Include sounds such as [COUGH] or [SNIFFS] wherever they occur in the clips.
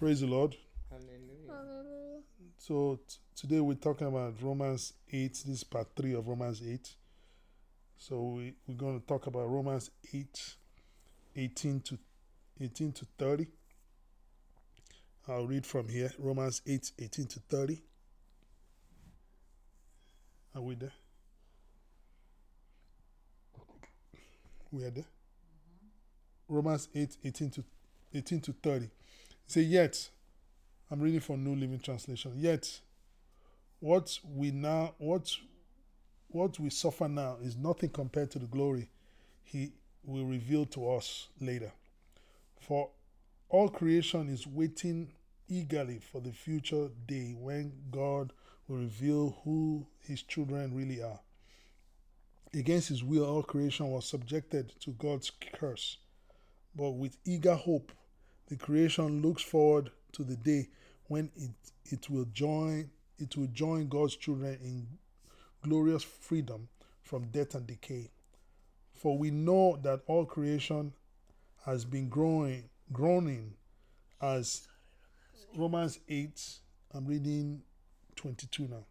Praise the Lord. Hallelujah. Hallelujah. So t- today we're talking about Romans 8. This is part 3 of Romans 8. So we, we're going to talk about Romans 8, 18 to 18 to 30. I'll read from here. Romans 8, 18 to 30. Are we there? We are there? Mm-hmm. Romans 8, 18 to 18 to 30. Say yet. I'm reading from New Living Translation. Yet, what we now, what, what we suffer now is nothing compared to the glory He will reveal to us later. For all creation is waiting eagerly for the future day when God will reveal who His children really are. Against His will, all creation was subjected to God's curse. But with eager hope, the creation looks forward to the day when it, it will join it will join God's children in glorious freedom from death and decay. For we know that all creation has been growing groaning as Romans 8 I'm reading 22 now.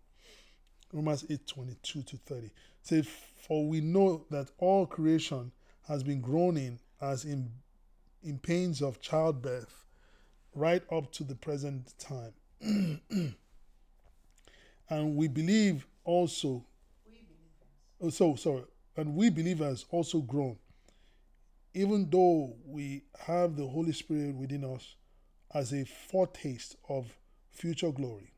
Romans 8 22 to 30 says for we know that all creation has been groaning as in in pains of childbirth right up to the present time. [CLEARS THROAT] and we believe also, oh, so sorry, and we believers also groan, even though we have the Holy Spirit within us as a foretaste of future glory.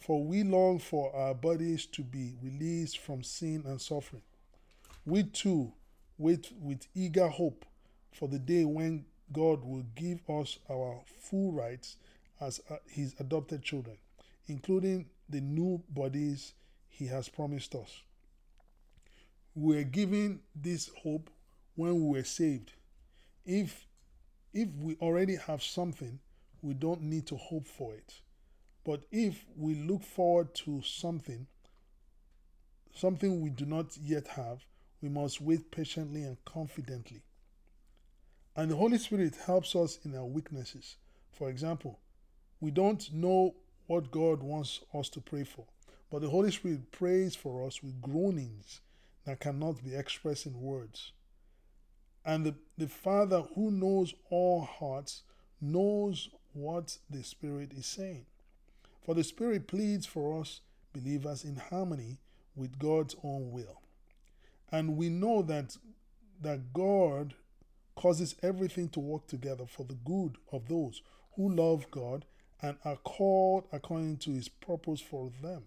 For we long for our bodies to be released from sin and suffering. We too wait with eager hope for the day when God will give us our full rights as uh, His adopted children, including the new bodies He has promised us. We were given this hope when we were saved. If if we already have something, we don't need to hope for it. But if we look forward to something, something we do not yet have, we must wait patiently and confidently. And the Holy Spirit helps us in our weaknesses. For example, we don't know what God wants us to pray for, but the Holy Spirit prays for us with groanings that cannot be expressed in words. And the, the Father who knows all hearts knows what the Spirit is saying. For the Spirit pleads for us believers in harmony with God's own will. And we know that that God causes everything to work together for the good of those who love God and are called according to his purpose for them.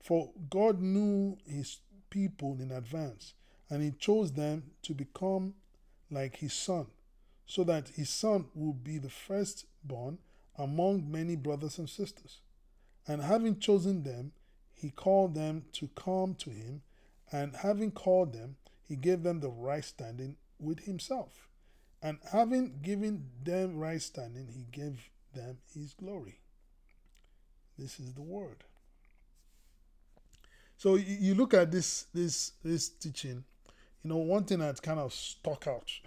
For God knew his people in advance, and he chose them to become like his son, so that his son would be the firstborn among many brothers and sisters. And having chosen them, he called them to come to him, and having called them, he gave them the right standing with himself. And having given them right standing, he gave them his glory. This is the word. So you, look at this this this teaching, you know, one thing that kind of stuck out. [LAUGHS]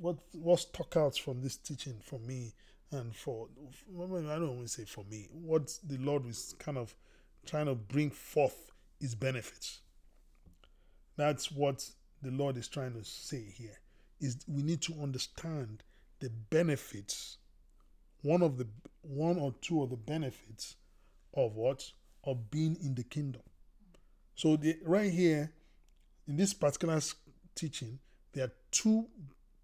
What what stuck out from this teaching for me and for I don't want to say for me, what the Lord was kind of trying to bring forth is benefits. That's what the Lord is trying to say here is we need to understand the benefits one of the one or two of the benefits of what? Of being in the kingdom. So the, right here in this particular teaching there are two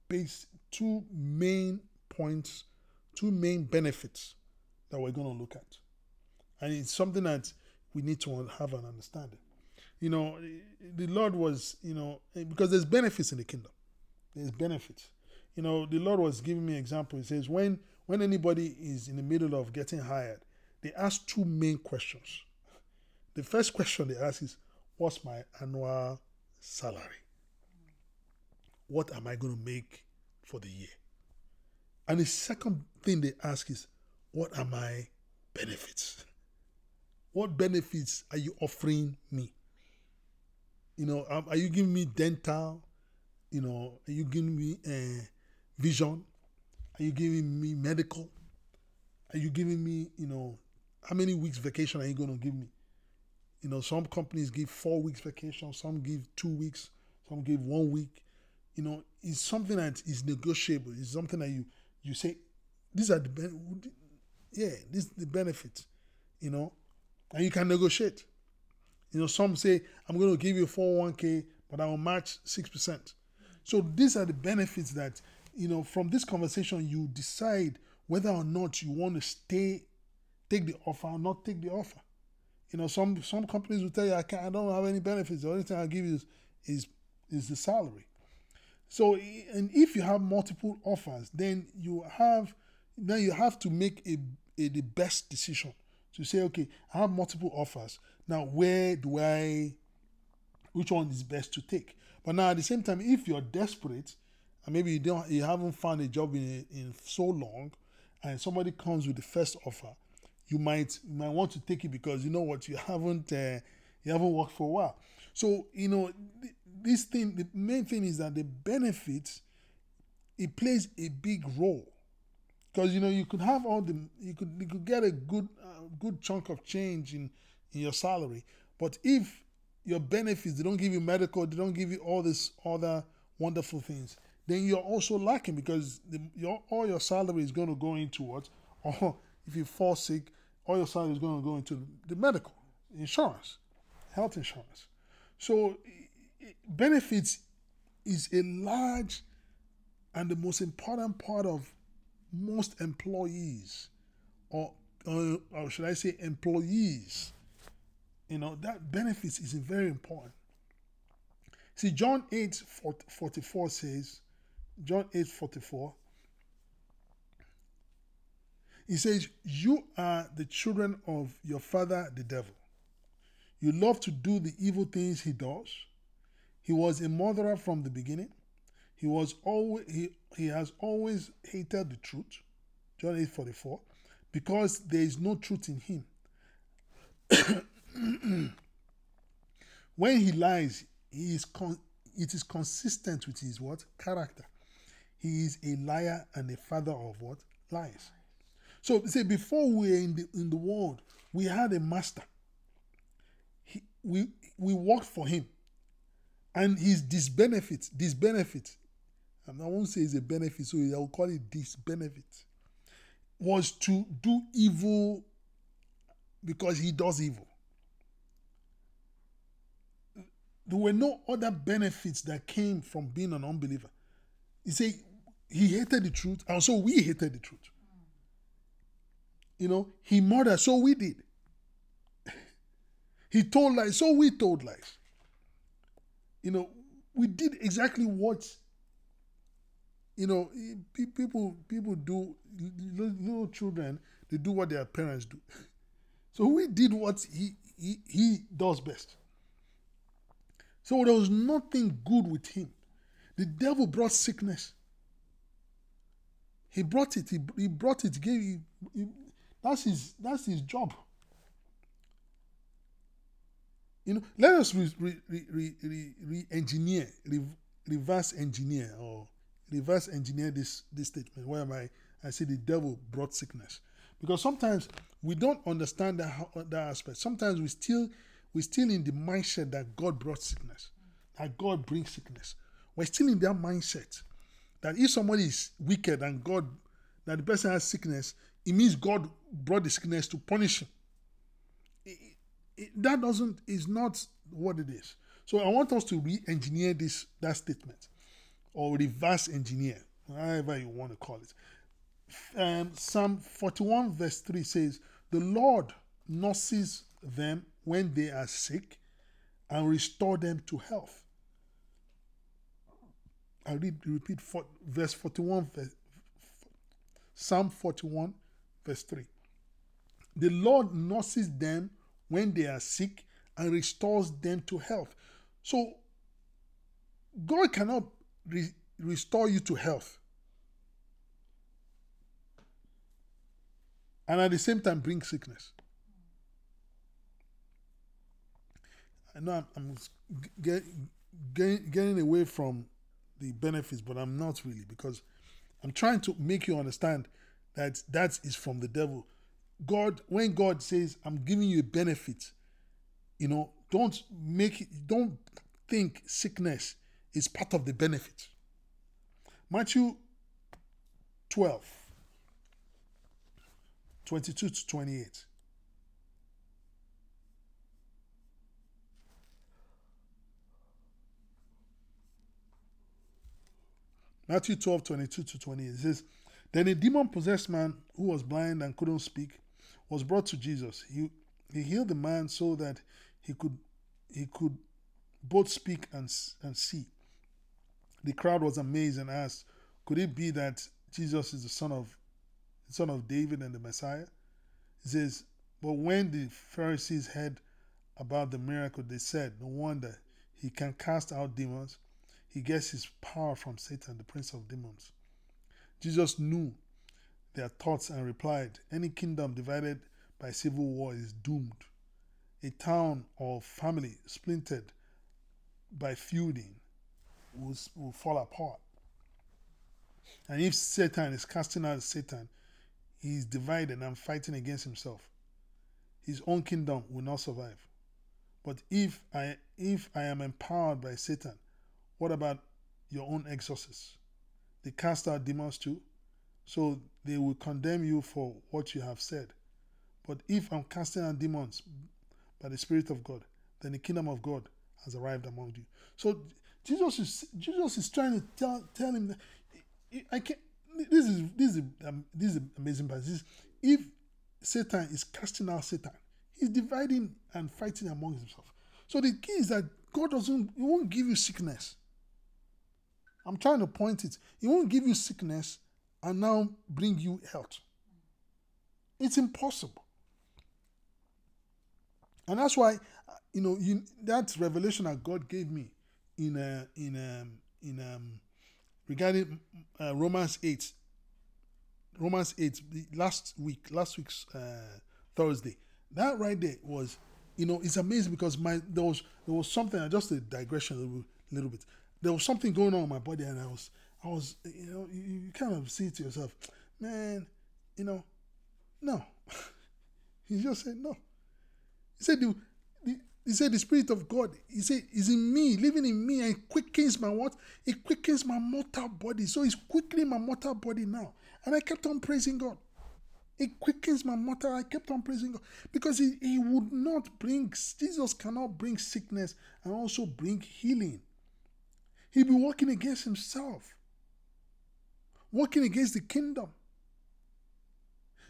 base two main points two main benefits that we're going to look at. And it's something that we need to have an understanding you know the lord was you know because there's benefits in the kingdom there's benefits. You know, the Lord was giving me example. He says when when anybody is in the middle of getting hired, they ask two main questions. The first question they ask is, "What's my annual salary? What am I going to make for the year?" And the second thing they ask is, "What are my benefits? What benefits are you offering me? You know, are you giving me dental? you know, are you giving me uh, vision? Are you giving me medical? Are you giving me, you know, how many weeks vacation are you going to give me? You know, some companies give four weeks vacation, some give two weeks, some give one week. You know, it's something that is negotiable. It's something that you you say, these are the yeah, this the benefits. You know, and you can negotiate. You know, some say I'm going to give you 401k, but I will match six percent. So these are the benefits that you know from this conversation you decide whether or not you want to stay, take the offer or not take the offer. You know, some some companies will tell you I can't, I don't have any benefits. The only thing I give you is is is the salary. So, and if you have multiple offers, then you have then you have to make a, a the best decision to say, okay, I have multiple offers. Now, where do I? Which one is best to take? But now, at the same time, if you're desperate, and maybe you don't, you haven't found a job in in so long, and somebody comes with the first offer, you might you might want to take it because you know what you haven't uh, you haven't worked for a while. So you know this thing. The main thing is that the benefits it plays a big role because you know you could have all the you could you could get a good uh, good chunk of change in in your salary, but if your benefits they don't give you medical, they don't give you all this other wonderful things, then you're also lacking because the, your all your salary is going to go into what, [LAUGHS] or if you fall sick, all your salary is going to go into the medical insurance, health insurance. So benefits is a large and the most important part of most employees, or, or, or should I say employees. You know, that benefits is very important. See, John 8 44 says, John 8 44, he says, You are the children of your father, the devil. You love to do the evil things he does. He was a murderer from the beginning. He was always he, he has always hated the truth. John 8 44. Because there is no truth in him. [COUGHS] [CLEARS THROAT] when he lies, he is con- it is consistent with his what? Character. He is a liar and a father of what? Lies. So say before we were in the in the world, we had a master. He, we we worked for him. And his disbenefit, disbenefit, and I won't say it's a benefit, so I will call it disbenefit, was to do evil because he does evil. There were no other benefits that came from being an unbeliever. He said he hated the truth, and so we hated the truth. You know, he murdered, so we did. [LAUGHS] he told lies, so we told lies. You know, we did exactly what you know people people do little children they do what their parents do [LAUGHS] so we did what he he, he does best so there was nothing good with him. The devil brought sickness. He brought it he, he brought it gave he, he, that's his that's his job. You know, let us re, re, re, re, re engineer, re, reverse engineer, or reverse engineer this this statement. Am I I say the devil brought sickness, because sometimes we don't understand that that aspect. Sometimes we still we still in the mindset that God brought sickness, that God brings sickness. We're still in that mindset that if somebody is wicked and God, that the person has sickness, it means God brought the sickness to punish him it, that doesn't is not what it is. So I want us to re-engineer this that statement, or reverse engineer, however you want to call it. Um, Psalm 41 verse 3 says, "The Lord nurses them when they are sick, and restore them to health." I read repeat for, verse 41 verse, Psalm 41 verse 3. The Lord nurses them when they are sick and restores them to health. So, God cannot re- restore you to health and at the same time bring sickness. I know I'm, I'm get, get, getting away from the benefits, but I'm not really because I'm trying to make you understand that that is from the devil. God, when God says, I'm giving you a benefit, you know, don't make it, don't think sickness is part of the benefit. Matthew 12, 22 to 28. Matthew 12, 22 to 20. It says, Then a demon possessed man who was blind and couldn't speak was brought to Jesus. He, he healed the man so that he could he could both speak and, and see. The crowd was amazed and asked, Could it be that Jesus is the son of the son of David and the Messiah? It says, But when the Pharisees heard about the miracle, they said, No wonder he can cast out demons he gets his power from Satan, the prince of demons. Jesus knew their thoughts and replied, Any kingdom divided by civil war is doomed. A town or family splintered by feuding will, will fall apart. And if Satan is casting out Satan, he is divided and fighting against himself. His own kingdom will not survive. But if I if I am empowered by Satan, what about your own exorcists? They cast out demons too, so they will condemn you for what you have said. But if I'm casting out demons by the Spirit of God, then the kingdom of God has arrived among you. So Jesus is Jesus is trying to tell tell him that I can This is this is um, this is amazing passage. If Satan is casting out Satan, he's dividing and fighting among himself. So the key is that God doesn't he won't give you sickness. I'm trying to point it. He won't give you sickness and now bring you health. It's impossible. And that's why, you know, you, that revelation that God gave me in uh, in um, in um, regarding uh, Romans eight. Romans eight last week, last week's uh, Thursday. That right there was, you know, it's amazing because my there was there was something. Just a digression a little, little bit there was something going on in my body, and I was, I was, you know, you, you kind of see to yourself, man, you know, no. [LAUGHS] he just said no. He said the, the, he said the spirit of God. He said is in me, living in me, and quickens my what? It quickens my mortal body. So it's quickening my mortal body now, and I kept on praising God. It quickens my mortal. I kept on praising God because he, he would not bring Jesus cannot bring sickness and also bring healing. He'd be working against himself, working against the kingdom.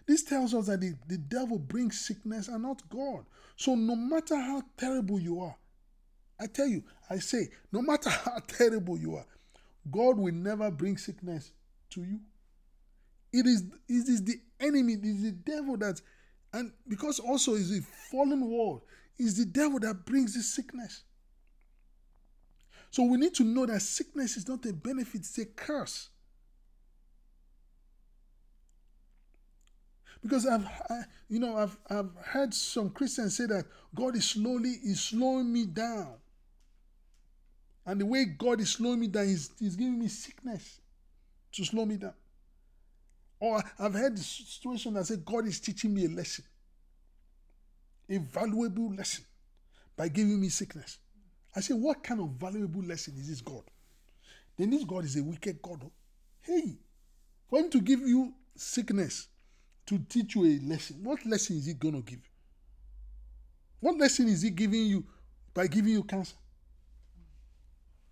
This tells us that the, the devil brings sickness and not God. So, no matter how terrible you are, I tell you, I say, no matter [LAUGHS] how terrible you are, God will never bring sickness to you. It is, it is the enemy, it is the devil that, and because also is a fallen world, is the devil that brings this sickness. So we need to know that sickness is not a benefit, it's a curse. Because I've, I, you know, I've, I've heard some Christians say that God is slowly is slowing me down, and the way God is slowing me down is He's giving me sickness to slow me down. Or I've heard the situation that said God is teaching me a lesson, a valuable lesson, by giving me sickness. I say, what kind of valuable lesson is this God? Then this God is a wicked God. Oh. Hey, for him to give you sickness to teach you a lesson, what lesson is he going to give? What lesson is he giving you by giving you cancer?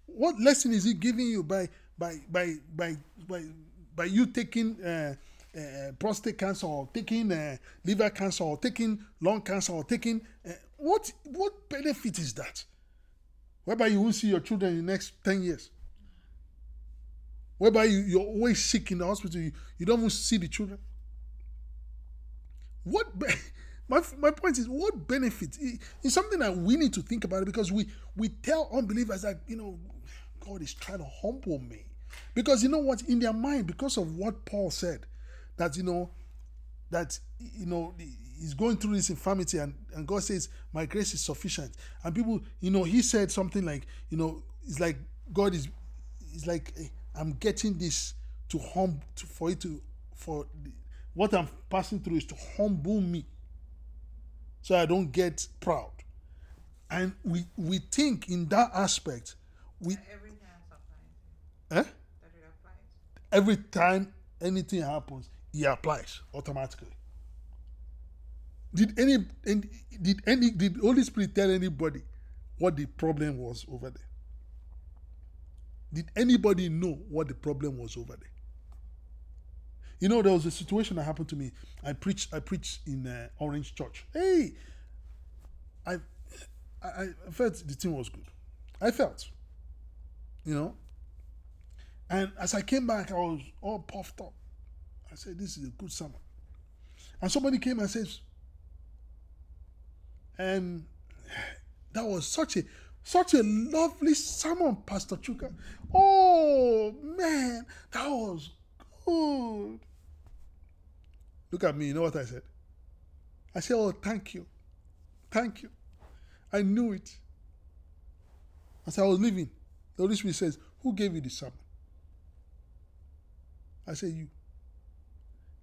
What lesson is he giving you by by by by by, by you taking uh, uh, prostate cancer or taking uh, liver cancer or taking lung cancer or taking uh, what what benefit is that? Whereby you won't see your children in the next 10 years. Whereby you, you're always sick in the hospital, you, you don't even see the children. What [LAUGHS] my, my point is what benefit is something that we need to think about because we we tell unbelievers that you know God is trying to humble me. Because you know what, in their mind, because of what Paul said, that you know, that you know, he's going through this infirmity and, and God says, My grace is sufficient. And people, you know, he said something like, you know, it's like God is it's like I'm getting this to hum to, for it to for the, what I'm passing through is to humble me so I don't get proud. And we we think in that aspect, we Every time eh? that it applies. every time anything happens, he applies automatically. Did any, did any did Holy Spirit tell anybody what the problem was over there? Did anybody know what the problem was over there? You know, there was a situation that happened to me. I preached I preached in uh, Orange Church. Hey, I, I felt the team was good. I felt, you know, and as I came back, I was all puffed up. I said, This is a good sermon. And somebody came and says, and that was such a such a lovely sermon, Pastor Chuka. Oh man, that was good. Look at me, you know what I said? I said, Oh, thank you. Thank you. I knew it. As I was leaving, the Holy Spirit says, Who gave you the sermon? I said, You.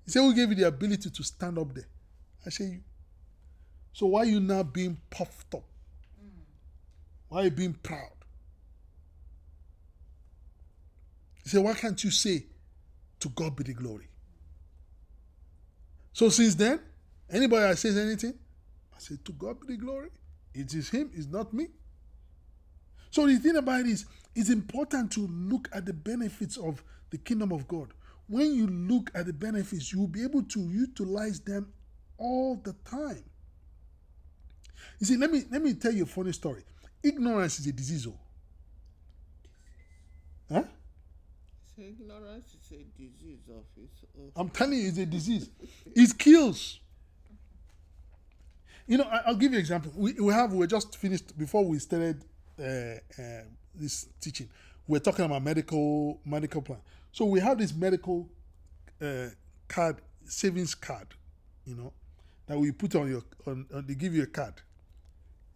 He said, Who gave you the ability to stand up there? I said, You. So why are you now being puffed up? Why are you being proud? He said, Why can't you say, To God be the glory? So since then, anybody that says anything, I say, To God be the glory. It is Him, it's not me. So the thing about it is, it's important to look at the benefits of the kingdom of God. When you look at the benefits, you will be able to utilize them all the time. You see, let me let me tell you a funny story. Ignorance is a disease. Oh. Huh? So ignorance is a disease of its own. I'm telling you, it's a disease. [LAUGHS] It kills. You know, I, I'll give you an example. We, we have we just finished before we started uh, uh, this teaching. We're talking about medical medical plan. So we have this medical uh, card, savings card, you know, that we put on your on, on. They give you a card.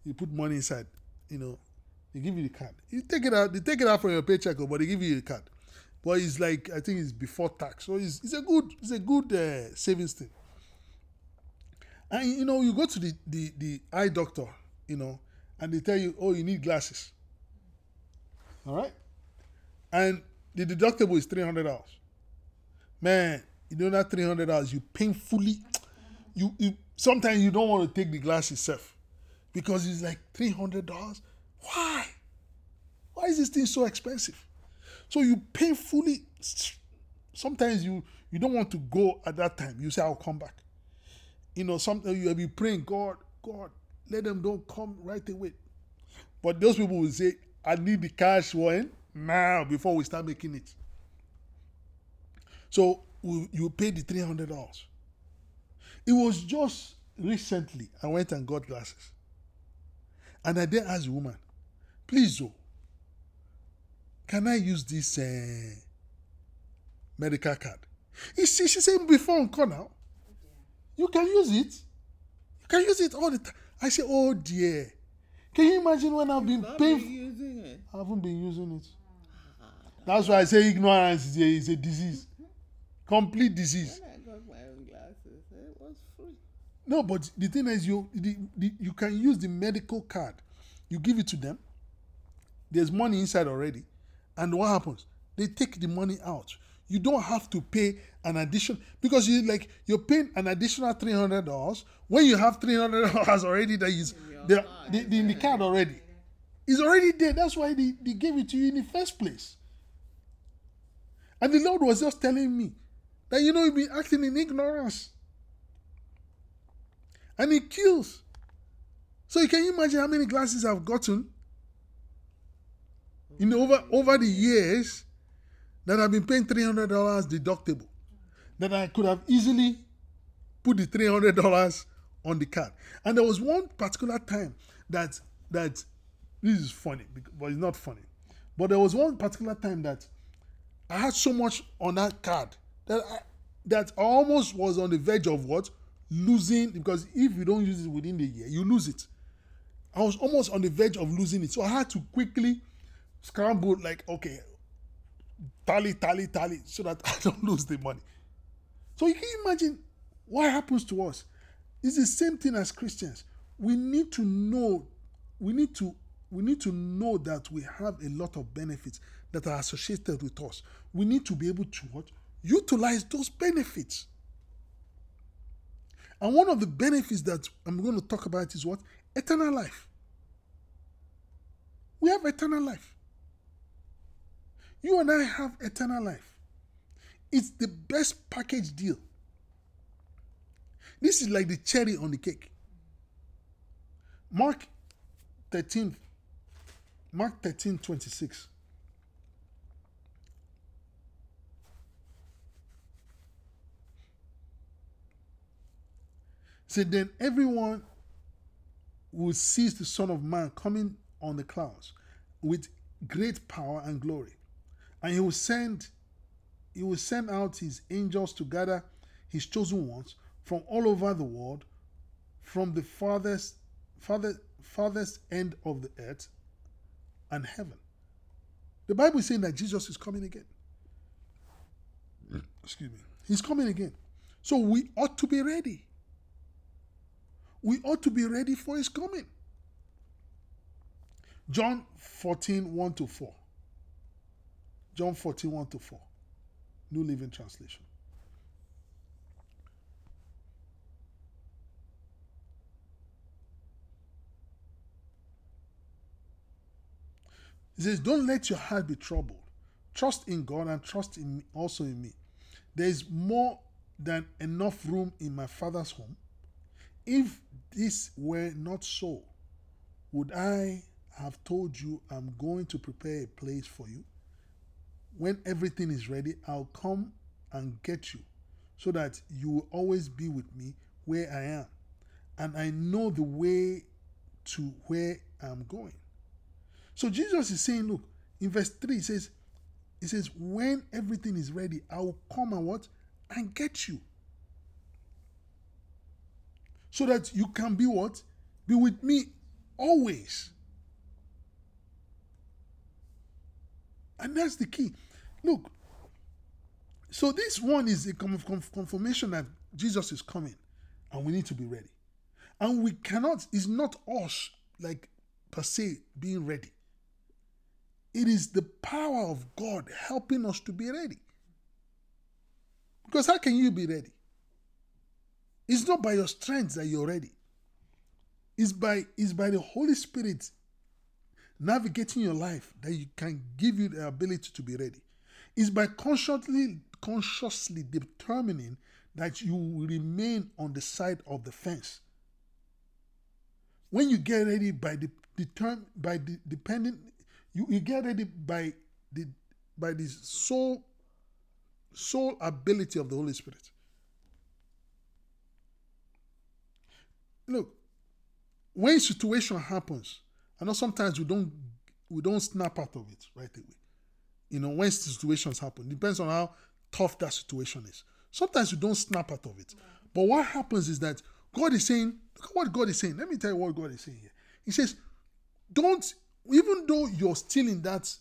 You put money inside, you know. They give you the card. You take it out. They take it out from your paycheck, oh, but they give you the card. But it's like I think it's before tax, so it's, it's a good it's a good uh, savings thing. And you know, you go to the, the the eye doctor, you know, and they tell you, oh, you need glasses. All right, and the deductible is three hundred dollars. Man, you know that three hundred dollars, you painfully, you you sometimes you don't want to take the glasses self because it's like three hundred dollars. Why? Why is this thing so expensive? So you painfully, sometimes you you don't want to go at that time. You say, I'll come back. You know, sometimes you'll be praying, God, God, let them don't come right away. But those people will say, I need the cash one now before we start making it. So you pay the three hundred dollars. It was just recently I went and got glasses, and I then asked the woman, "Please, oh, can I use this uh, medical card?" See, she said before on call now. You can use it. You can use it all the time. I say, oh dear. Can you imagine when I've been Not paying? I haven't been using it. That's why I say ignorance is a, is a disease, complete disease. No, but the thing is, you the, the, you can use the medical card. You give it to them. There's money inside already, and what happens? They take the money out. You don't have to pay an addition because you like you're paying an additional three hundred dollars when you have three hundred dollars [LAUGHS] already that is the, the, the, in the card already. It's already there. That's why they, they gave it to you in the first place. And the Lord was just telling me that you know you've been acting in ignorance. And it kills. So can you imagine how many glasses I've gotten in over over the years that I've been paying three hundred dollars deductible. That I could have easily put the three hundred dollars on the card. And there was one particular time that that this is funny, but it's not funny. But there was one particular time that I had so much on that card that I, that I almost was on the verge of what losing because if you don't use it within the year, you lose it. I was almost on the verge of losing it, so I had to quickly scramble. Like, okay, tally, tally, tally, so that [LAUGHS] I don't lose the money. So you can imagine what happens to us. It's the same thing as Christians. We need to know, we need to, we need to know that we have a lot of benefits that are associated with us. We need to be able to what? Utilize those benefits. And one of the benefits that I'm going to talk about is what? Eternal life. We have eternal life. You and I have eternal life. It's the best package deal. This is like the cherry on the cake. Mark 13, Mark 13, 26. Said then everyone will see the Son of Man coming on the clouds with great power and glory. And he will send he will send out his angels to gather his chosen ones from all over the world, from the farthest farthest, farthest end of the earth and heaven. The Bible is saying that Jesus is coming again. Hmm. Excuse me. He's coming again. So we ought to be ready. We ought to be ready for his coming. John 14, 1 to 4. John 14, 1 to 4. New Living Translation. He says, Don't let your heart be troubled. Trust in God and trust in also in me. There is more than enough room in my Father's home. If this were not so, would I have told you I'm going to prepare a place for you? When everything is ready, I'll come and get you so that you will always be with me where I am. And I know the way to where I'm going. So Jesus is saying, look, in verse 3, he says, he says, when everything is ready, I will come and what? And get you. So that you can be what? Be with me always. And that's the key. Look, so this one is a confirmation that Jesus is coming and we need to be ready. And we cannot, it's not us, like per se, being ready. It is the power of God helping us to be ready. Because how can you be ready? It's not by your strength that you're ready. It's by, it's by the Holy Spirit navigating your life that you can give you the ability to be ready. It's by consciously, consciously determining that you will remain on the side of the fence. When you get ready by the, the term, by the depending you, you get ready by the by the soul soul ability of the Holy Spirit. Look, when situation happens, I know sometimes we don't we don't snap out of it right away. You know, when situations happen, depends on how tough that situation is. Sometimes you don't snap out of it. But what happens is that God is saying, look at what God is saying. Let me tell you what God is saying here. He says, don't even though you're still in that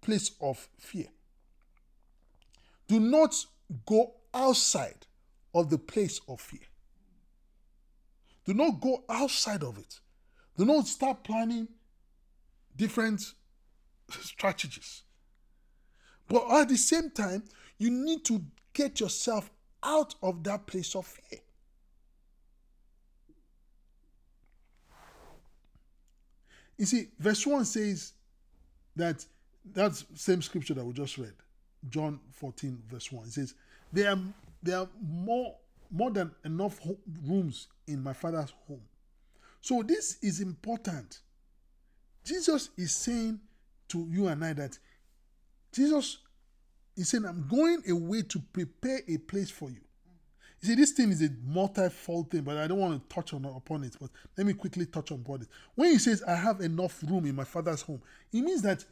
place of fear, do not go outside of the place of fear. Do not go outside of it. Do not start planning different strategies. But at the same time, you need to get yourself out of that place of fear. You see, verse 1 says that that's same scripture that we just read. John 14, verse 1. It says, There are there are more more than enough rooms in my father's home. So this is important. Jesus is saying to you and I that Jesus is saying, I'm going away to prepare a place for you. You see, this thing is a multi-fold thing, but I don't want to touch on upon it. But let me quickly touch on upon it. When he says, "I have enough room in my father's home," it means that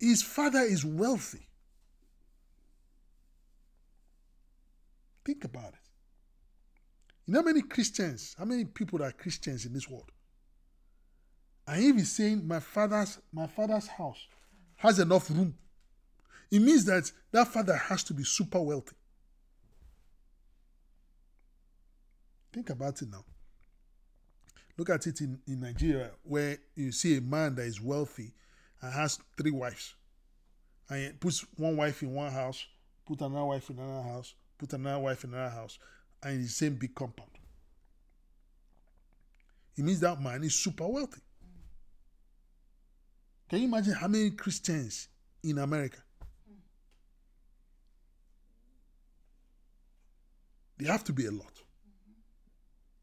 his father is wealthy. Think about it. You know how many Christians, how many people are Christians in this world? And if he's saying, "My father's my father's house has enough room It means that that father has to be super wealthy. Think about it now. Look at it in, in Nigeria, where you see a man that is wealthy and has three wives. And puts one wife in one house, put another wife in another house, put another wife in another house, and in the same big compound. It means that man is super wealthy. Can you imagine how many Christians in America? They have to be a lot.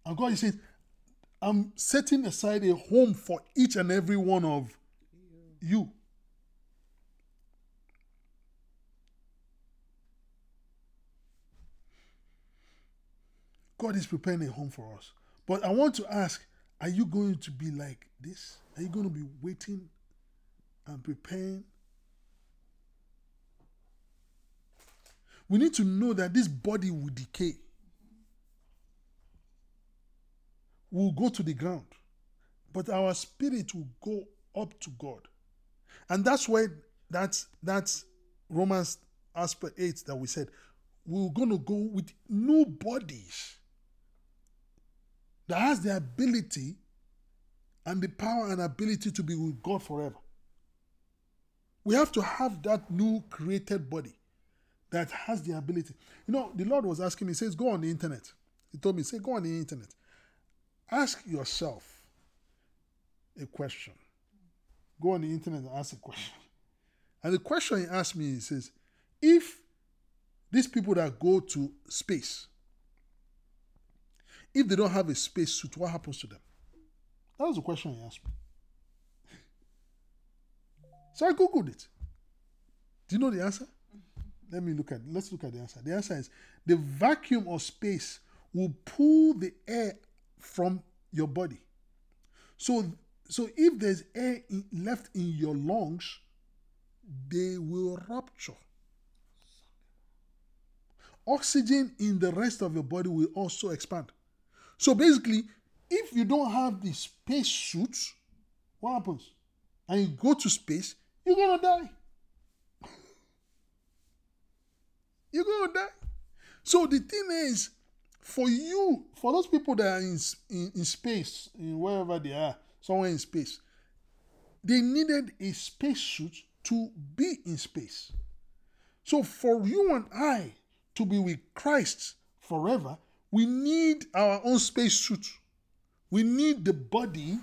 And God is saying, I'm setting aside a home for each and every one of you. God is preparing a home for us. But I want to ask are you going to be like this? Are you going to be waiting and preparing? We need to know that this body will decay, will go to the ground, but our spirit will go up to God. And that's why that's that's Romans aspect 8 that we said we're going to go with new bodies that has the ability and the power and ability to be with God forever. We have to have that new created body that has the ability. You know, the Lord was asking me, he says, go on the internet. He told me, say, go on the internet. Ask yourself a question. Go on the internet and ask a question. And the question he asked me, he says, if these people that go to space, if they don't have a space suit, what happens to them? That was the question he asked. So I googled it. Do you know the answer? Let me look at. Let's look at the answer. The answer is the vacuum of space will pull the air from your body. So, so if there's air in, left in your lungs, they will rupture. Oxygen in the rest of your body will also expand. So basically, if you don't have the space suit, what happens? And you go to space, you're gonna die. [LAUGHS] you're gonna die. So the thing is, for you, for those people that are in, in, in space, in wherever they are, somewhere in space, they needed a spacesuit to be in space. So for you and I to be with Christ forever, we need our own spacesuit. We need the body,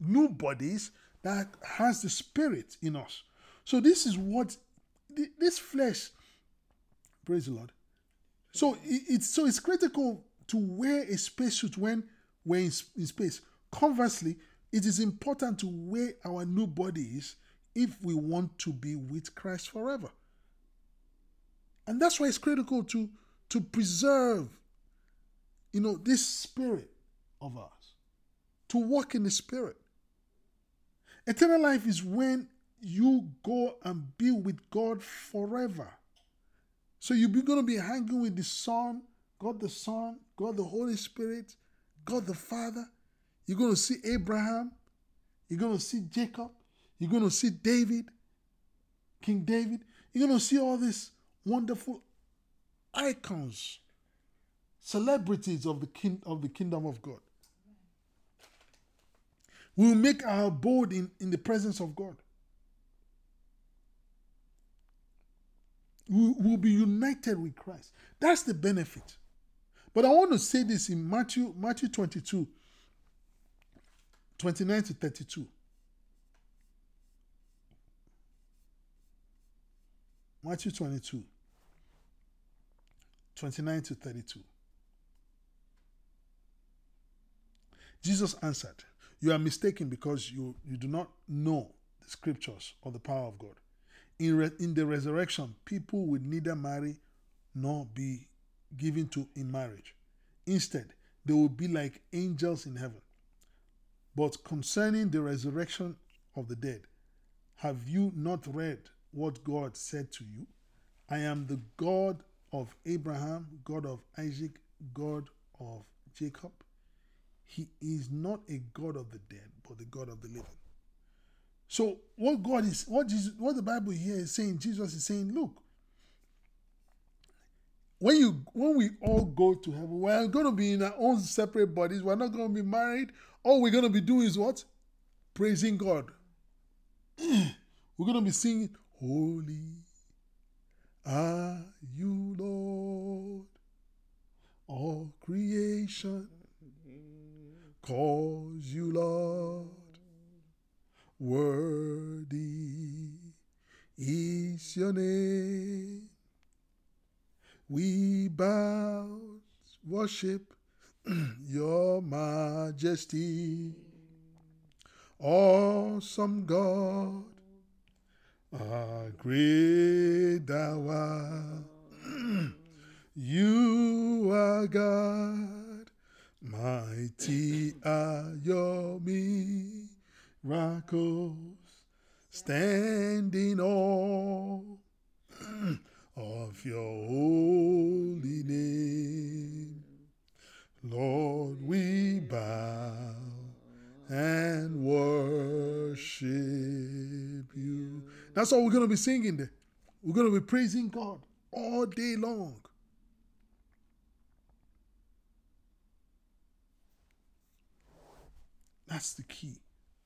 new bodies that has the spirit in us. So this is what this flesh. Praise the Lord. So it's so it's critical to wear a spacesuit when we're in, in space. Conversely, it is important to wear our new bodies if we want to be with Christ forever. And that's why it's critical to to preserve you know, this spirit of us, to walk in the spirit. Eternal life is when you go and be with God forever. So you're going to be hanging with the Son, God the Son, God the Holy Spirit, God the Father. You're going to see Abraham. You're going to see Jacob. You're going to see David, King David. You're going to see all these wonderful icons celebrities of the, king, of the kingdom of God. We will make our abode in, in the presence of God. We will be united with Christ. That's the benefit. But I want to say this in Matthew, Matthew 22, 29 to 32. Matthew 22, 29 to 32. Jesus answered, You are mistaken because you, you do not know the scriptures or the power of God. In, re- in the resurrection, people will neither marry nor be given to in marriage. Instead, they will be like angels in heaven. But concerning the resurrection of the dead, have you not read what God said to you? I am the God of Abraham, God of Isaac, God of Jacob. He is not a God of the dead, but the God of the living. So what God is, what Jesus, what the Bible here is saying, Jesus is saying, look, when you when we all go to heaven, we're going to be in our own separate bodies. We're not going to be married. All we're going to be doing is what? Praising God. [CLEARS THROAT] We're going to be singing, Holy are you, Lord. All creation calls you, Lord. Worthy is your name. We bow, worship [CLEARS THROAT] your majesty. Awesome God, a great thou art. [CLEARS THROAT] you are God, mighty are your standing all of your holy name. Lord, we bow and worship you. That's all we're going to be singing there. We're going to be praising God all day long. That's the key.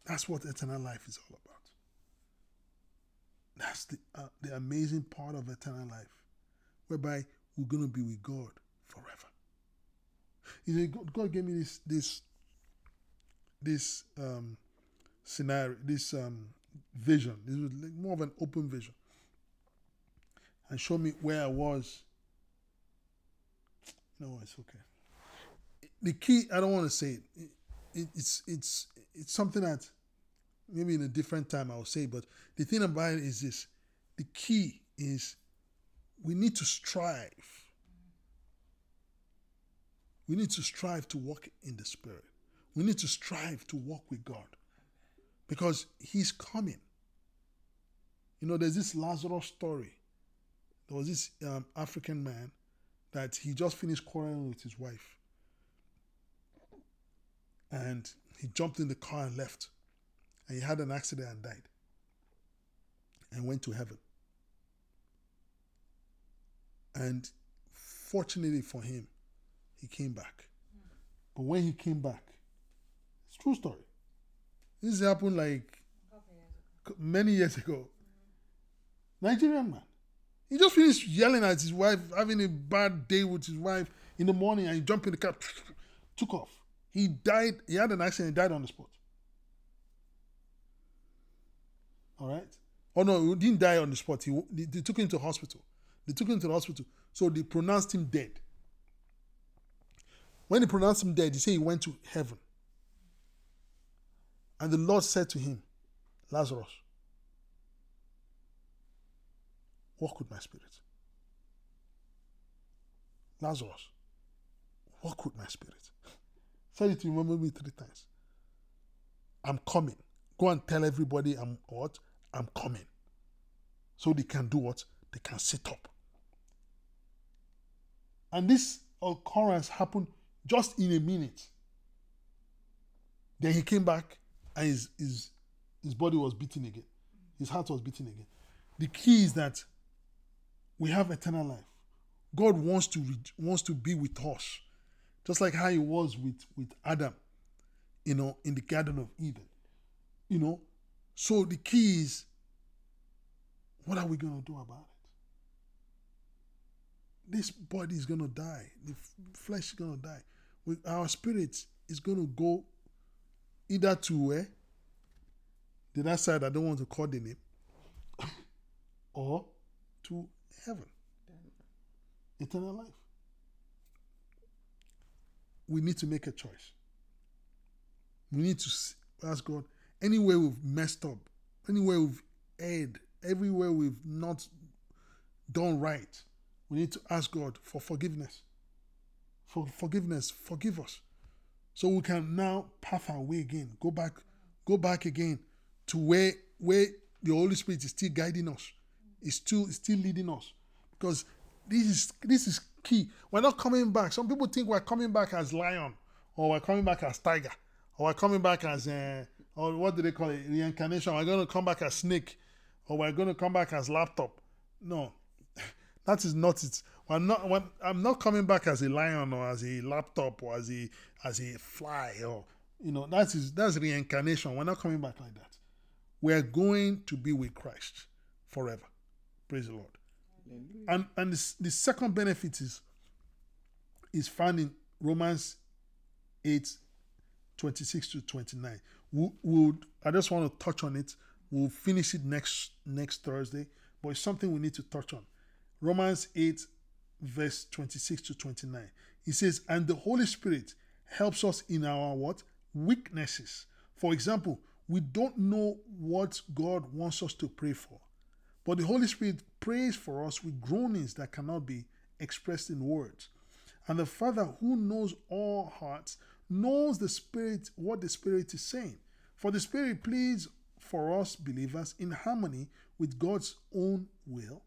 That's what eternal life is all about. That's the uh, the amazing part of eternal life, whereby we're going to be with God forever. You know, God, gave me this this this um, scenario, this um, vision. This was like more of an open vision, and show me where I was. No, it's okay. The key, I don't want to say it. It, it it's it's it's something that maybe in a different time I'll say, but the thing about it is this: the key is we need to strive. We need to strive to walk in the Spirit. We need to strive to walk with God because He's coming. You know, there's this Lazarus story. There was this um, African man that he just finished quarreling with his wife. And he jumped in the car and left. And he had an accident and died. And went to heaven. And fortunately for him, he came back. But when he came back, it's true story. This happened like many years ago. Nigerian man. He just finished yelling at his wife, having a bad day with his wife in the morning, and he jumped in the car, [SNIFFS] took off. He died, he had an accident, he died on the spot. All right? Oh no, he didn't die on the spot. He, they, they took him to hospital. They took him to the hospital. So they pronounced him dead. When they pronounced him dead, they say he went to heaven. And the Lord said to him, Lazarus, walk with my spirit. Lazarus, walk with my spirit. Said it to remember me three times. I'm coming. Go and tell everybody I'm what? I'm coming. So they can do what? They can sit up. And this occurrence happened just in a minute. Then he came back and his, his, his body was beating again. His heart was beating again. The key is that we have eternal life. God wants to wants to be with us, just like how he was with, with Adam, you know, in the Garden of Eden. You know, so the key is what are we going to do about it? This body is going to die. The flesh is going to die. We, our spirit is going to go either to where? The other side, I don't want to call the name, [COUGHS] or to heaven. Eternal life. We need to make a choice. We need to ask God, anywhere we've messed up, anywhere we've erred, everywhere we've not done right, we need to ask God for forgiveness. For forgiveness, forgive us. So we can now path our way again. Go back, go back again to where where the Holy Spirit is still guiding us. Is still still leading us. Because this is this is key. We're not coming back. Some people think we're coming back as lion, or we're coming back as tiger, or we're coming back as uh, or what do they call it? Reincarnation. We're going to come back as snake, or we're going to come back as laptop. No, [LAUGHS] that is not it. I'm not. when- I'm not coming back as a lion or as a laptop or as a as a fly or you know that is that's reincarnation. We're not coming back like that. We're going to be with Christ forever. Praise the Lord. And and the, the second benefit is is found in Romans 8, 26 to 29. We would I just want to touch on it. We'll finish it next next Thursday, but it's something we need to touch on. Romans 8, verse 26 to 29. He says, And the Holy Spirit helps us in our what? Weaknesses. For example, we don't know what God wants us to pray for. But the Holy Spirit prays for us with groanings that cannot be expressed in words. And the Father, who knows all hearts, knows the Spirit, what the Spirit is saying. For the Spirit pleads for us believers in harmony with God's own will.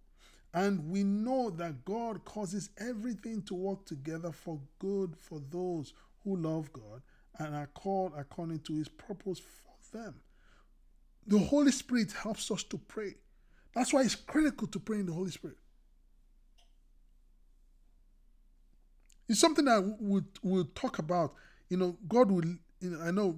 And we know that God causes everything to work together for good for those who love God and are called according to his purpose for them. The Holy Spirit helps us to pray. That's why it's critical to pray in the Holy Spirit. It's something that we'll, we'll talk about. You know, God will, you know, I know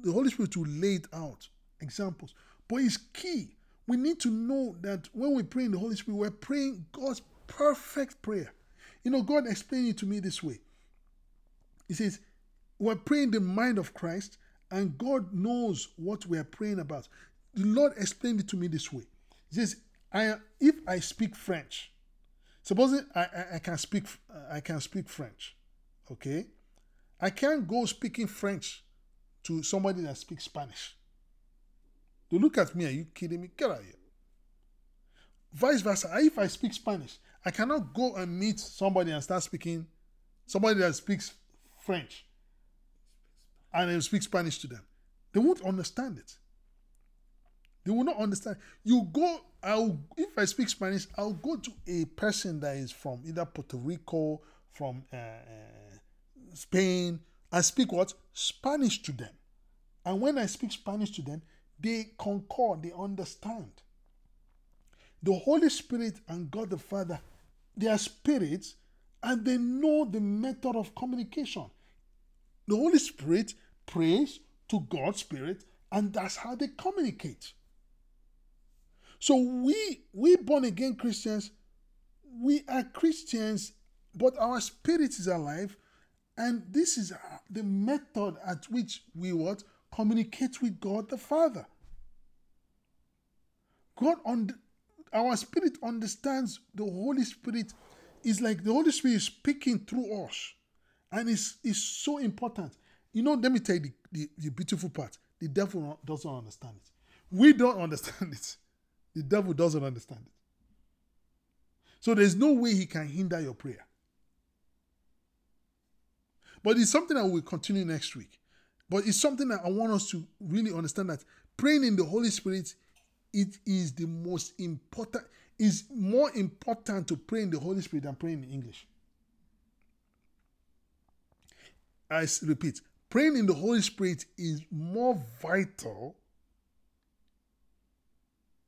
the Holy Spirit will lay it out, examples. But it's key. We need to know that when we pray in the Holy Spirit, we're praying God's perfect prayer. You know, God explained it to me this way. He says, We're praying the mind of Christ, and God knows what we're praying about. The Lord explained it to me this way. He says, I, if I speak French, supposing I, I, I can speak I can speak French, okay? I can't go speaking French to somebody that speaks Spanish. They look at me, are you kidding me? Get out of here. Vice versa, if I speak Spanish, I cannot go and meet somebody and start speaking, somebody that speaks French and then speak Spanish to them. They won't understand it. They will not understand. You go, I'll if I speak Spanish, I'll go to a person that is from either Puerto Rico, from uh, uh, Spain, and speak what? Spanish to them. And when I speak Spanish to them, they concord, they understand. The Holy Spirit and God the Father, they are spirits and they know the method of communication. The Holy Spirit prays to God's Spirit, and that's how they communicate. So we we born again Christians, we are Christians, but our spirit is alive, and this is the method at which we what communicate with God the Father. God on our spirit understands the Holy Spirit is like the Holy Spirit is speaking through us, and it's it's so important. You know, let me tell you the, the, the beautiful part. The devil doesn't understand it. We don't [LAUGHS] understand it. The devil doesn't understand it. So there's no way he can hinder your prayer. But it's something that we'll continue next week. But it's something that I want us to really understand that praying in the Holy Spirit, it is the most important, is more important to pray in the Holy Spirit than praying in English. I repeat, praying in the Holy Spirit is more vital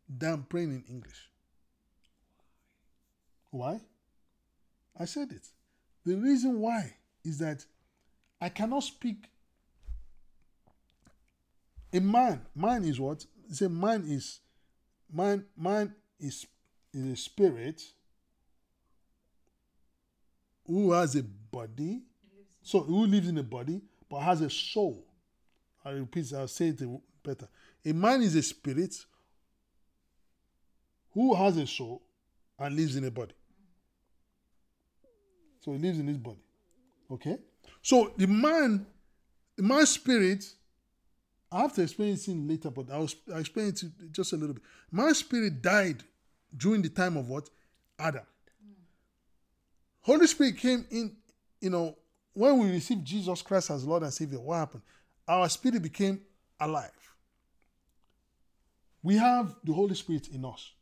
than praying in English. Why? I said it. The reason why is that I cannot speak. A man, man is what? Say man is man, man is, is a spirit who has a body, so who lives in a body but has a soul. I repeat, I'll say it better. A man is a spirit who has a soul and lives in a body. So he lives in his body. Okay? So the man, the man's spirit, I have to explain it in later, but I'll, I'll explain it just a little bit. My spirit died during the time of what? Adam. Holy Spirit came in, you know, when we received Jesus Christ as Lord and Savior, what happened? Our spirit became alive. We have the Holy Spirit in us.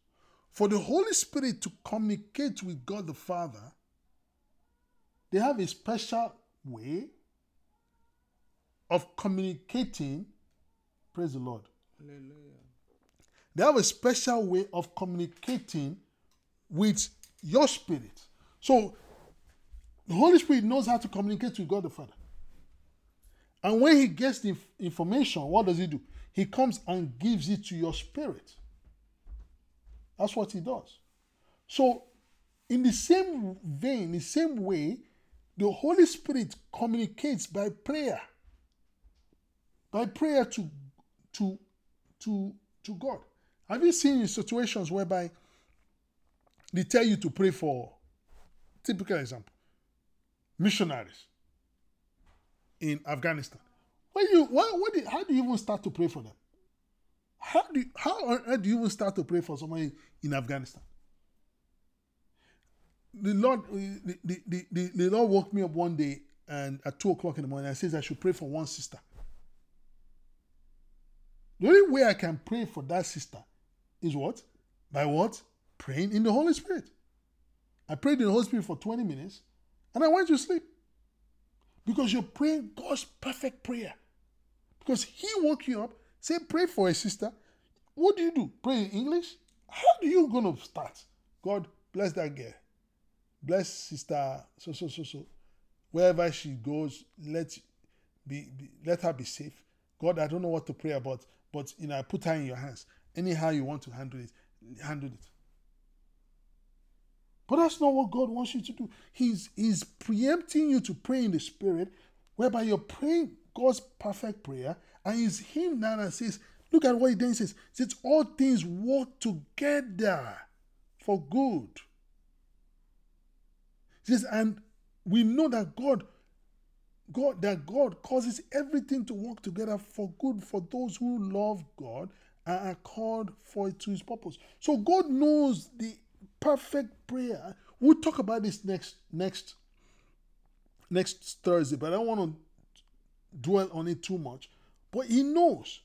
For the Holy Spirit to communicate with God the Father, they have a special way of communicating Praise the Lord. Hallelujah. They have a special way of communicating with your spirit. So the Holy Spirit knows how to communicate with God the Father. And when he gets the information, what does he do? He comes and gives it to your spirit. That's what he does. So, in the same vein, the same way, the Holy Spirit communicates by prayer. By prayer to to to to God. Have you seen situations whereby they tell you to pray for typical example missionaries in Afghanistan? When you what, what how do you even start to pray for them? How do you, how do you even start to pray for somebody in Afghanistan? The Lord the, the, the, the Lord woke me up one day and at two o'clock in the morning and says I should pray for one sister. The only way I can pray for that sister is what? By what? Praying in the Holy Spirit. I prayed in the Holy Spirit for 20 minutes and I went to sleep. Because you're praying God's perfect prayer. Because He woke you up, say, pray for a sister. What do you do? Pray in English? How do you gonna start? God bless that girl. Bless sister so so so so. Wherever she goes, let be, be let her be safe. God, I don't know what to pray about, but you know, I put her in your hands. Anyhow you want to handle it, handle it. But that's not what God wants you to do. He's He's preempting you to pray in the spirit, whereby you're praying God's perfect prayer, and it's Him now that says, look at what he then says. He all things work together for good. He says, and we know that God, God, that God causes everything to work together for good for those who love God and are called for it to his purpose. So God knows the perfect prayer. We'll talk about this next next next Thursday, but I don't want to dwell on it too much. But he knows.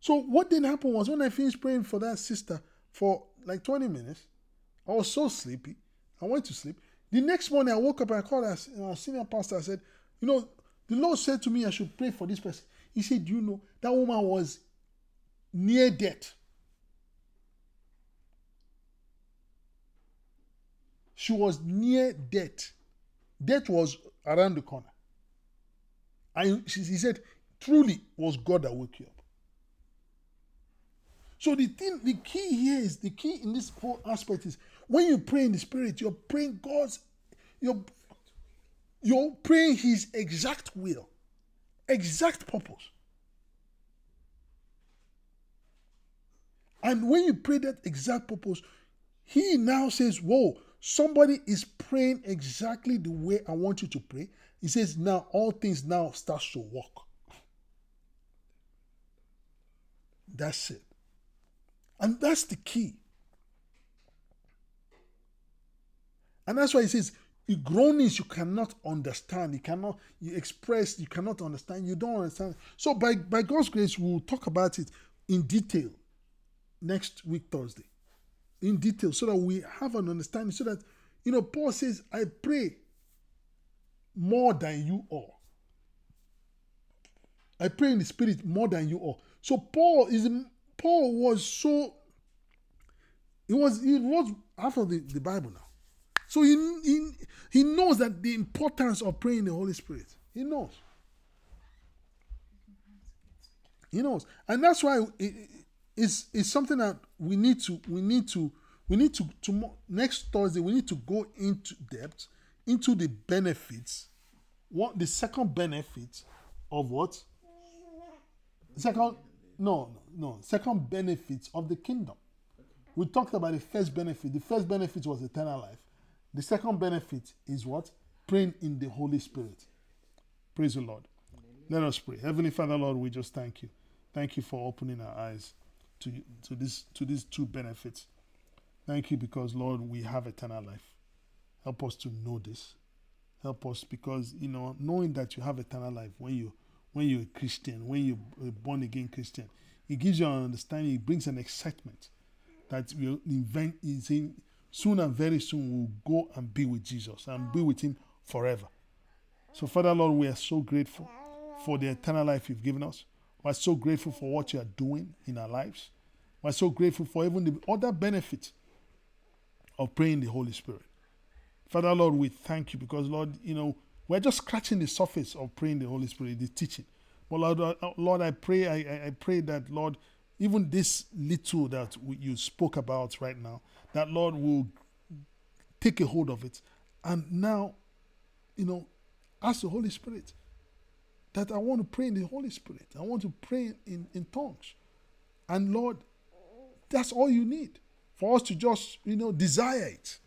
So what did happen was when I finished praying for that sister for like 20 minutes, I was so sleepy. I went to sleep. The next morning I woke up and I called our, our senior pastor. I said, you know, the Lord said to me I should pray for this person. He said, you know, that woman was near death. She was near death. Death was around the corner. And he said, truly was God that woke you up. So the thing, the key here is the key in this whole aspect is when you pray in the spirit, you're praying God's, you're, you're praying His exact will, exact purpose. And when you pray that exact purpose, He now says, Whoa, somebody is praying exactly the way I want you to pray. He says, Now all things now starts to work. That's it. And that's the key. And that's why he says, groanings you cannot understand, you cannot you express, you cannot understand, you don't understand. So by, by God's grace, we'll talk about it in detail next week, Thursday. In detail, so that we have an understanding, so that you know, Paul says, I pray more than you all. I pray in the spirit more than you all. So Paul is Paul was so he was he half of the, the Bible now. So he, he he knows that the importance of praying the Holy Spirit. He knows. He knows. And that's why it, it's, it's something that we need to we need to we need to, to next Thursday we need to go into depth into the benefits. What the second benefit of what? Second no, no, no. Second benefits of the kingdom. We talked about the first benefit. The first benefit was eternal life. The second benefit is what? Praying in the Holy Spirit. Praise the Lord. Let us pray. Heavenly Father, Lord, we just thank you. Thank you for opening our eyes to, to this to these two benefits. Thank you because Lord, we have eternal life. Help us to know this. Help us because you know, knowing that you have eternal life when you when you're a Christian, when you're a born again Christian, it gives you an understanding, it brings an excitement that we'll invent is in soon and very soon we'll go and be with Jesus and be with him forever. So, Father Lord, we are so grateful for the eternal life you've given us, We're so grateful for what you are doing in our lives. We're so grateful for even the other benefits of praying the Holy Spirit. Father, Lord, we thank you because, Lord, you know, we're just scratching the surface of praying the Holy Spirit, the teaching. But Lord, uh, Lord, I pray, I, I pray that, Lord, even this little that you spoke about right now, that Lord will take a hold of it, and now, you know, ask the Holy Spirit that I want to pray in the Holy Spirit. I want to pray in, in tongues. And Lord, that's all you need for us to just, you know, desire it.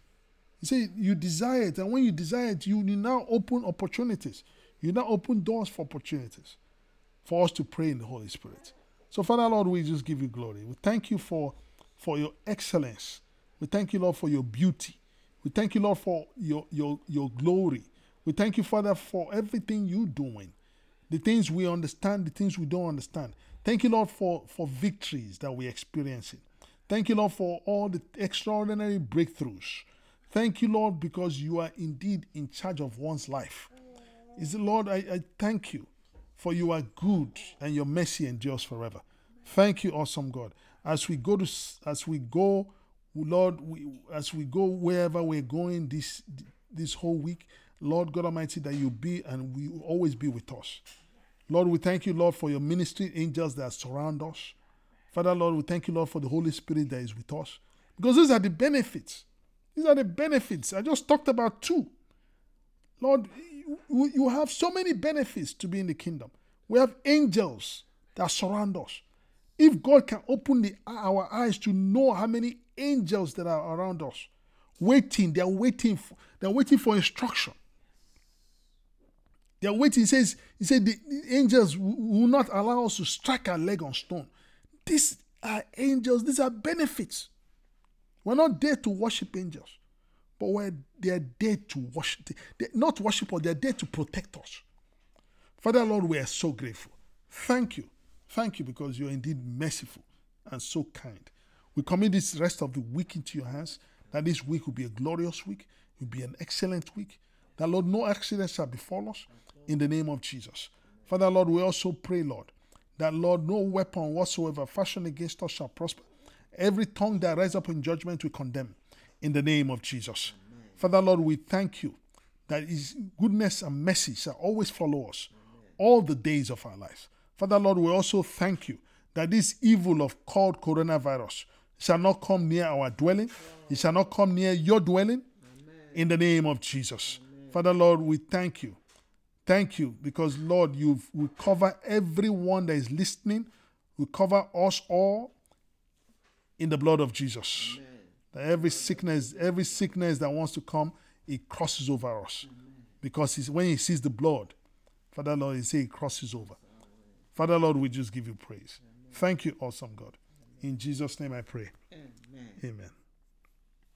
You say you desire it, and when you desire it, you, you now open opportunities. You now open doors for opportunities for us to pray in the Holy Spirit. So, Father Lord, we just give you glory. We thank you for, for your excellence. We thank you, Lord, for your beauty. We thank you, Lord, for your, your, your glory. We thank you, Father, for everything you're doing. The things we understand, the things we don't understand. Thank you, Lord, for, for victories that we're experiencing. Thank you, Lord, for all the extraordinary breakthroughs. Thank you, Lord, because you are indeed in charge of one's life. Is it, Lord, I, I thank you for you are good and your mercy endures forever. Thank you, awesome God. As we go to, as we go, Lord, we, as we go wherever we're going this this whole week, Lord God Almighty, that you be and we will always be with us. Lord, we thank you, Lord, for your ministry angels that surround us. Father, Lord, we thank you, Lord, for the Holy Spirit that is with us. Because these are the benefits. These are the benefits. I just talked about two. Lord, you, have so many benefits to be in the kingdom. We have angels that surround us. If God can open the, our eyes to know how many angels that are around us, waiting, they're waiting for, they're waiting for instruction. They're waiting. He says, He said the angels will not allow us to strike our leg on stone. These are angels, these are benefits. We're not there to worship angels, but we're they're there to worship, they're not worship, but they're there to protect us. Father Lord, we are so grateful. Thank you. Thank you because you're indeed merciful and so kind. We commit this rest of the week into your hands. That this week will be a glorious week, it will be an excellent week. That Lord, no accident shall befall us in the name of Jesus. Father Lord, we also pray, Lord, that Lord, no weapon whatsoever fashioned against us shall prosper. Every tongue that rises up in judgment we condemn in the name of Jesus. Amen. Father Lord, we thank you that His goodness and mercy shall always follow us Amen. all the days of our lives. Father Lord, we also thank you that this evil of called coronavirus shall not come near our dwelling. It shall not come near your dwelling. Amen. In the name of Jesus. Father Lord, we thank you. Thank you because Lord, you've we cover everyone that is listening. We cover us all in the blood of Jesus. Amen. That every sickness, every sickness that wants to come, it crosses over us. Because when he sees the blood, Father Lord, he say it crosses over. Father Lord, we just give you praise. Thank you, awesome God. In Jesus' name I pray. Amen. Amen.